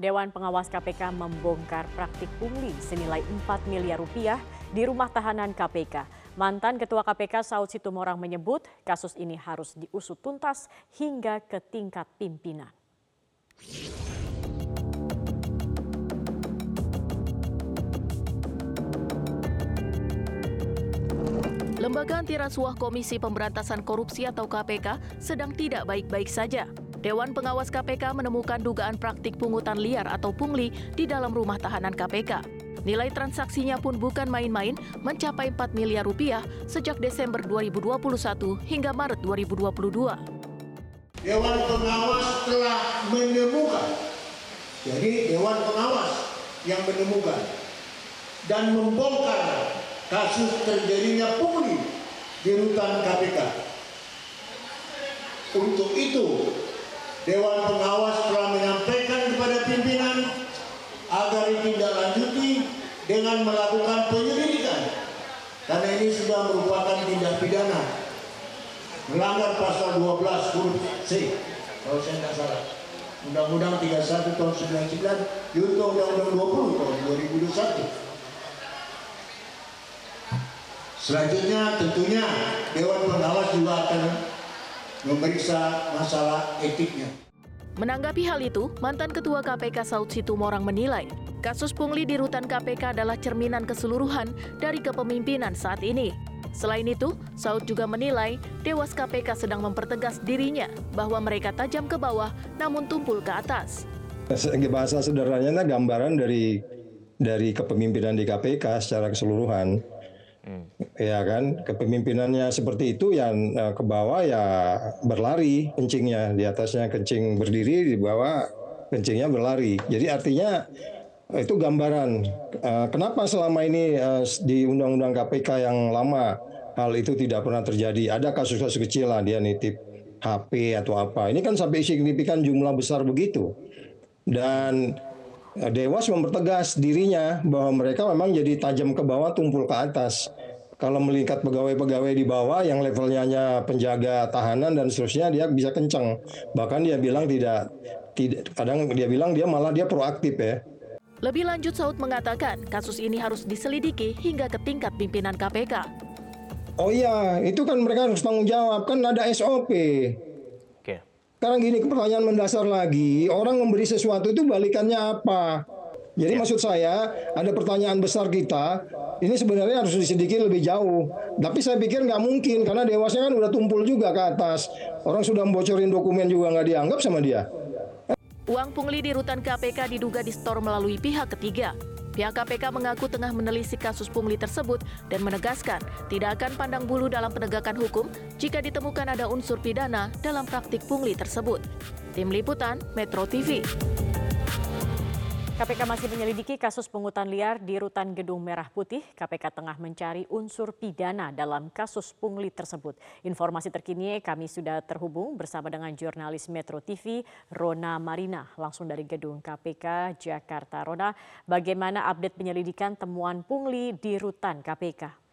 Dewan Pengawas KPK membongkar praktik pungli senilai 4 miliar rupiah di rumah tahanan KPK. Mantan Ketua KPK Saud Situmorang menyebut kasus ini harus diusut tuntas hingga ke tingkat pimpinan. Lembaga Anti Rasuah Komisi Pemberantasan Korupsi atau KPK sedang tidak baik-baik saja. Dewan Pengawas KPK menemukan dugaan praktik pungutan liar atau pungli di dalam rumah tahanan KPK. Nilai transaksinya pun bukan main-main, mencapai 4 miliar rupiah sejak Desember 2021 hingga Maret 2022. Dewan Pengawas telah menemukan, jadi Dewan Pengawas yang menemukan dan membongkar kasus terjadinya pungli di rutan KPK. Untuk itu, Dewan Pengawas telah menyampaikan kepada pimpinan agar ditindaklanjuti dengan melakukan penyelidikan. Karena ini sudah merupakan tindak pidana. Melanggar pasal 12 huruf C. Kalau saya tidak salah. Undang-Undang 31 tahun 99 junto Undang-Undang 20 tahun 2021 Selanjutnya tentunya Dewan Pengawas juga akan memeriksa masalah etiknya. Menanggapi hal itu, mantan Ketua KPK Saud Situmorang menilai kasus pungli di rutan KPK adalah cerminan keseluruhan dari kepemimpinan saat ini. Selain itu, Saud juga menilai Dewas KPK sedang mempertegas dirinya bahwa mereka tajam ke bawah namun tumpul ke atas. Bahasa sederhananya gambaran dari dari kepemimpinan di KPK secara keseluruhan. Ya kan, kepemimpinannya seperti itu yang eh, ke bawah ya berlari kencingnya, di atasnya kencing berdiri, di bawah kencingnya berlari. Jadi artinya itu gambaran uh, kenapa selama ini di undang-undang KPK yang lama hal itu tidak pernah terjadi. Ada kasus-kasus kecil lah dia nitip HP atau apa. Ini kan sampai signifikan jumlah besar begitu. Dan Dewas mempertegas dirinya bahwa mereka memang jadi tajam ke bawah, tumpul ke atas. Kalau melihat pegawai-pegawai di bawah yang levelnya hanya penjaga tahanan dan seterusnya, dia bisa kencang. Bahkan dia bilang tidak, tidak kadang dia bilang dia malah dia proaktif ya. Lebih lanjut Saud mengatakan kasus ini harus diselidiki hingga ke tingkat pimpinan KPK. Oh iya, itu kan mereka harus tanggung jawab, kan ada SOP. Sekarang gini pertanyaan mendasar lagi, orang memberi sesuatu itu balikannya apa? Jadi ya. maksud saya ada pertanyaan besar kita, ini sebenarnya harus disedikit lebih jauh. Tapi saya pikir nggak mungkin karena dewasnya kan udah tumpul juga ke atas. Orang sudah membocorin dokumen juga nggak dianggap sama dia. Uang pungli di rutan KPK diduga distor melalui pihak ketiga. Pihak KPK mengaku tengah menelisik kasus pungli tersebut dan menegaskan tidak akan pandang bulu dalam penegakan hukum jika ditemukan ada unsur pidana dalam praktik pungli tersebut. Tim Liputan Metro TV. KPK masih menyelidiki kasus pungutan liar di rutan Gedung Merah Putih. KPK tengah mencari unsur pidana dalam kasus pungli tersebut. Informasi terkini kami sudah terhubung bersama dengan jurnalis Metro TV Rona Marina langsung dari Gedung KPK Jakarta. Rona, bagaimana update penyelidikan temuan pungli di rutan KPK?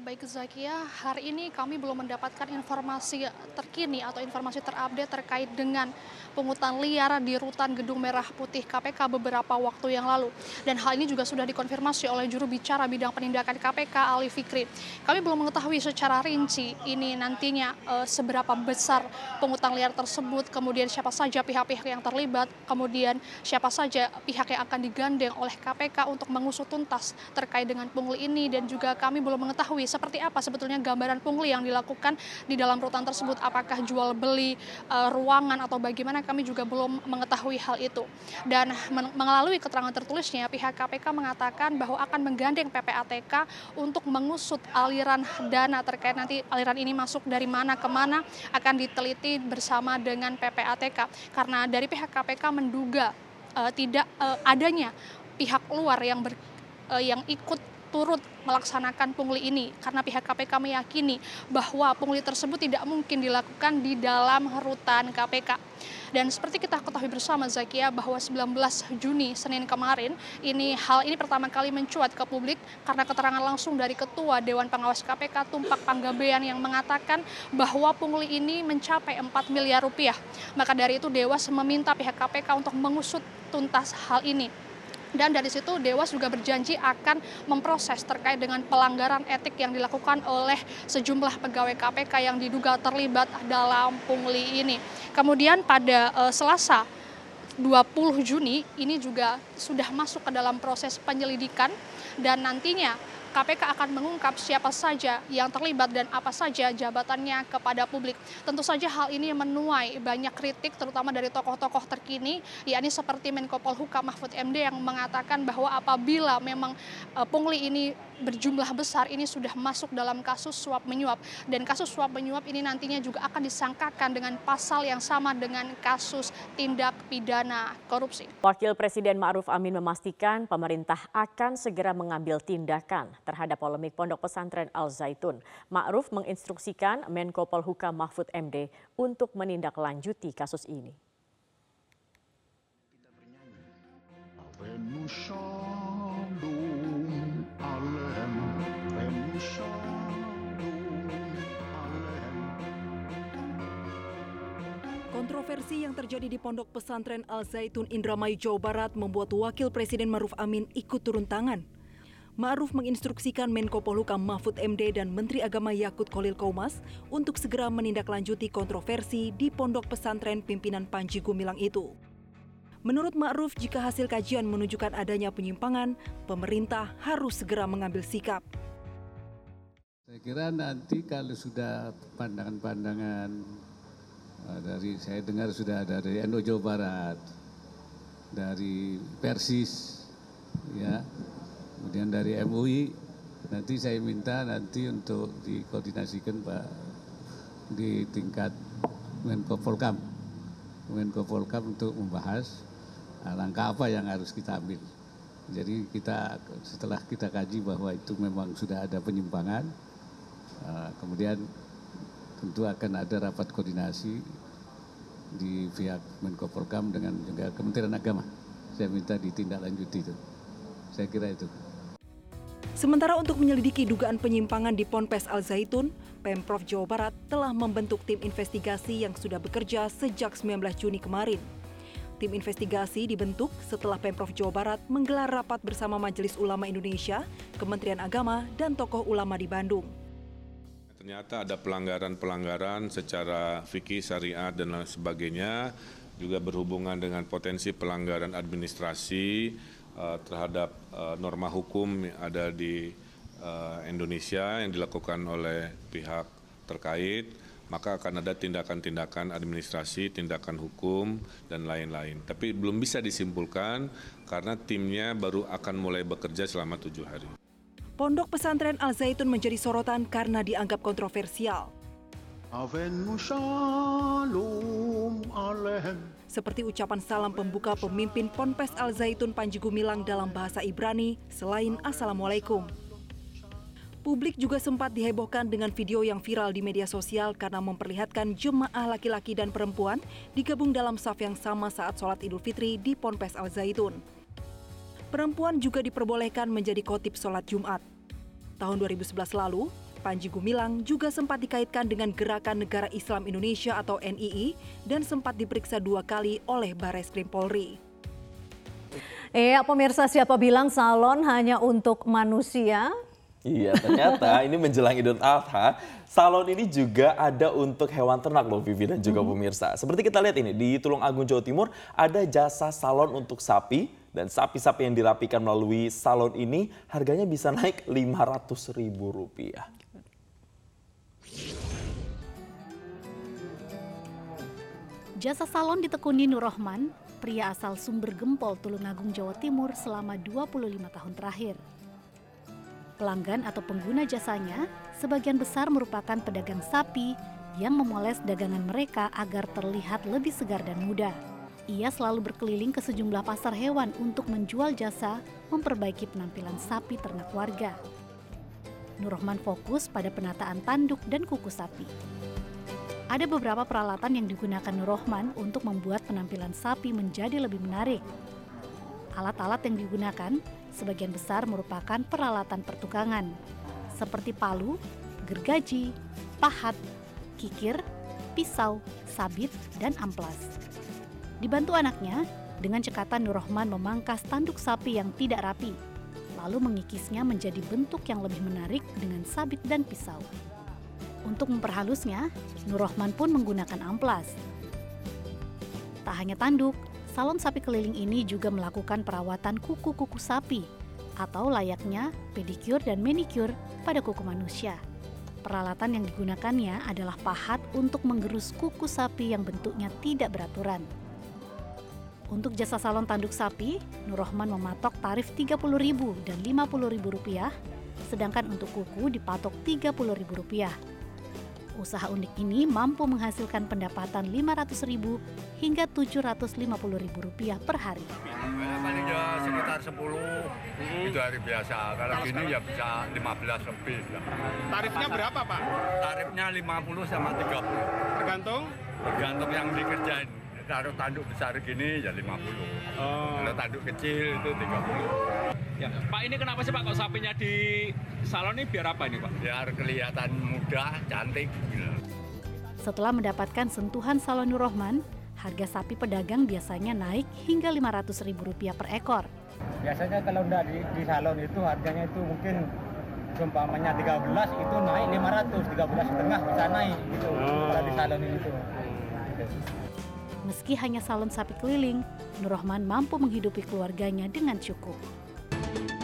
Baik Zakia, hari ini kami belum mendapatkan informasi terkini atau informasi terupdate terkait dengan pungutan liar di rutan Gedung Merah Putih KPK beberapa waktu yang lalu. Dan hal ini juga sudah dikonfirmasi oleh juru bicara bidang penindakan KPK Ali Fikri. Kami belum mengetahui secara rinci ini nantinya e, seberapa besar pungutan liar tersebut, kemudian siapa saja pihak-pihak yang terlibat, kemudian siapa saja pihak yang akan digandeng oleh KPK untuk mengusut tuntas terkait dengan pungli ini dan juga kami belum mengetahui mengetahui seperti apa sebetulnya gambaran pungli yang dilakukan di dalam rutan tersebut. Apakah jual beli uh, ruangan atau bagaimana kami juga belum mengetahui hal itu. Dan melalui keterangan tertulisnya pihak KPK mengatakan bahwa akan menggandeng PPATK untuk mengusut aliran dana terkait nanti aliran ini masuk dari mana ke mana akan diteliti bersama dengan PPATK. Karena dari pihak KPK menduga uh, tidak uh, adanya pihak luar yang ber, uh, yang ikut turut melaksanakan pungli ini karena pihak KPK meyakini bahwa pungli tersebut tidak mungkin dilakukan di dalam rutan KPK. Dan seperti kita ketahui bersama Zakia bahwa 19 Juni Senin kemarin ini hal ini pertama kali mencuat ke publik karena keterangan langsung dari Ketua Dewan Pengawas KPK Tumpak Panggabean yang mengatakan bahwa pungli ini mencapai 4 miliar rupiah. Maka dari itu Dewas meminta pihak KPK untuk mengusut tuntas hal ini. Dan dari situ Dewas juga berjanji akan memproses terkait dengan pelanggaran etik yang dilakukan oleh sejumlah pegawai KPK yang diduga terlibat dalam pungli ini. Kemudian pada uh, Selasa 20 Juni ini juga sudah masuk ke dalam proses penyelidikan dan nantinya KPK akan mengungkap siapa saja yang terlibat dan apa saja jabatannya kepada publik. Tentu saja hal ini menuai banyak kritik terutama dari tokoh-tokoh terkini yakni seperti Menko Polhukam Mahfud MD yang mengatakan bahwa apabila memang uh, pungli ini berjumlah besar ini sudah masuk dalam kasus suap menyuap dan kasus suap menyuap ini nantinya juga akan disangkakan dengan pasal yang sama dengan kasus tindak pidana korupsi. Wakil Presiden Ma'ruf Amin memastikan pemerintah akan segera mengambil tindakan terhadap polemik pondok pesantren Al Zaitun. Ma'ruf menginstruksikan Menko Polhukam Mahfud MD untuk menindaklanjuti kasus ini. Kontroversi yang terjadi di Pondok Pesantren Al Zaitun Indramayu Jawa Barat membuat Wakil Presiden Maruf Amin ikut turun tangan. Ma'ruf menginstruksikan Menko Polhukam Mahfud MD dan Menteri Agama Yakut Kolil Kaumas untuk segera menindaklanjuti kontroversi di pondok pesantren pimpinan Panji Gumilang itu. Menurut Ma'ruf, jika hasil kajian menunjukkan adanya penyimpangan, pemerintah harus segera mengambil sikap. Saya kira nanti kalau sudah pandangan-pandangan eh, dari saya dengar sudah ada dari NU Jawa Barat, dari Persis, ya kemudian dari mui nanti saya minta nanti untuk dikoordinasikan pak di tingkat menko polkam menko polkam untuk membahas nah, langkah apa yang harus kita ambil jadi kita setelah kita kaji bahwa itu memang sudah ada penyimpangan uh, kemudian tentu akan ada rapat koordinasi di pihak Menko Polkam dengan juga Kementerian Agama. Saya minta ditindaklanjuti itu. Saya kira itu. Sementara untuk menyelidiki dugaan penyimpangan di Ponpes Al Zaitun, Pemprov Jawa Barat telah membentuk tim investigasi yang sudah bekerja sejak 19 Juni kemarin. Tim investigasi dibentuk setelah Pemprov Jawa Barat menggelar rapat bersama Majelis Ulama Indonesia, Kementerian Agama, dan tokoh ulama di Bandung. Ternyata ada pelanggaran-pelanggaran secara fikih, syariat, dan lain sebagainya, juga berhubungan dengan potensi pelanggaran administrasi, uh, terhadap uh, norma hukum yang ada di uh, Indonesia yang dilakukan oleh pihak terkait, maka akan ada tindakan-tindakan administrasi, tindakan hukum, dan lain-lain. Tapi belum bisa disimpulkan karena timnya baru akan mulai bekerja selama tujuh hari. Pondok pesantren Al Zaitun menjadi sorotan karena dianggap kontroversial. Seperti ucapan salam pembuka pemimpin Ponpes Al Zaitun Panji Gumilang dalam bahasa Ibrani selain Assalamualaikum. Publik juga sempat dihebohkan dengan video yang viral di media sosial karena memperlihatkan jemaah laki-laki dan perempuan digabung dalam saf yang sama saat sholat Idul Fitri di Ponpes Al Zaitun. Perempuan juga diperbolehkan menjadi khotib sholat Jumat. Tahun 2011 lalu, Panji Gumilang juga sempat dikaitkan dengan Gerakan Negara Islam Indonesia atau NII dan sempat diperiksa dua kali oleh Bares Krim Polri. Iya, pemirsa siapa bilang salon hanya untuk manusia? Iya, ternyata ini menjelang Idul Adha, salon ini juga ada untuk hewan ternak loh Vivi dan juga pemirsa. Seperti kita lihat ini, di Tulung Agung Jawa Timur ada jasa salon untuk sapi dan sapi-sapi yang dirapikan melalui salon ini harganya bisa naik Rp500.000. Jasa salon ditekuni Nur Rohman, pria asal Sumber Gempol Tulungagung Jawa Timur selama 25 tahun terakhir. Pelanggan atau pengguna jasanya sebagian besar merupakan pedagang sapi yang memoles dagangan mereka agar terlihat lebih segar dan muda. Ia selalu berkeliling ke sejumlah pasar hewan untuk menjual jasa memperbaiki penampilan sapi ternak warga. Nurrohman fokus pada penataan tanduk dan kuku sapi. Ada beberapa peralatan yang digunakan Nurrohman untuk membuat penampilan sapi menjadi lebih menarik. Alat-alat yang digunakan sebagian besar merupakan peralatan pertukangan, seperti palu, gergaji, pahat, kikir, pisau, sabit, dan amplas. Dibantu anaknya, dengan cekatan Nurrohman memangkas tanduk sapi yang tidak rapi, lalu mengikisnya menjadi bentuk yang lebih menarik dengan sabit dan pisau. Untuk memperhalusnya, Nurrohman pun menggunakan amplas. Tak hanya tanduk, salon sapi keliling ini juga melakukan perawatan kuku-kuku sapi atau layaknya pedikur dan manikur pada kuku manusia. Peralatan yang digunakannya adalah pahat untuk menggerus kuku sapi yang bentuknya tidak beraturan. Untuk jasa salon tanduk sapi, Nurrohman mematok tarif Rp30.000 dan Rp50.000, sedangkan untuk kuku dipatok Rp30.000. Usaha unik ini mampu menghasilkan pendapatan Rp500.000 hingga Rp750.000 per hari. Paling ya sekitar 10 hmm. itu hari biasa. Kalau Terus gini ya bisa 15 lebih. Lah. Tarifnya berapa Pak? Tarifnya 50 sama 30. Tergantung? Tergantung yang dikerjain. Taruh tanduk besar gini ya 50. Oh. Kalau tanduk kecil itu 30. Ya, Pak ini kenapa sih Pak kok sapinya di salon ini biar apa ini Pak? Biar kelihatan muda, cantik. Setelah mendapatkan sentuhan salon Nur Rohman, harga sapi pedagang biasanya naik hingga Rp500.000 per ekor. Biasanya kalau udah di, di salon itu harganya itu mungkin seumpamanya 13 itu naik 500, 13 setengah bisa naik gitu. Oh. Kalau di salon ini tuh. Meski hanya salon sapi keliling, Nur Rohman mampu menghidupi keluarganya dengan cukup. thank you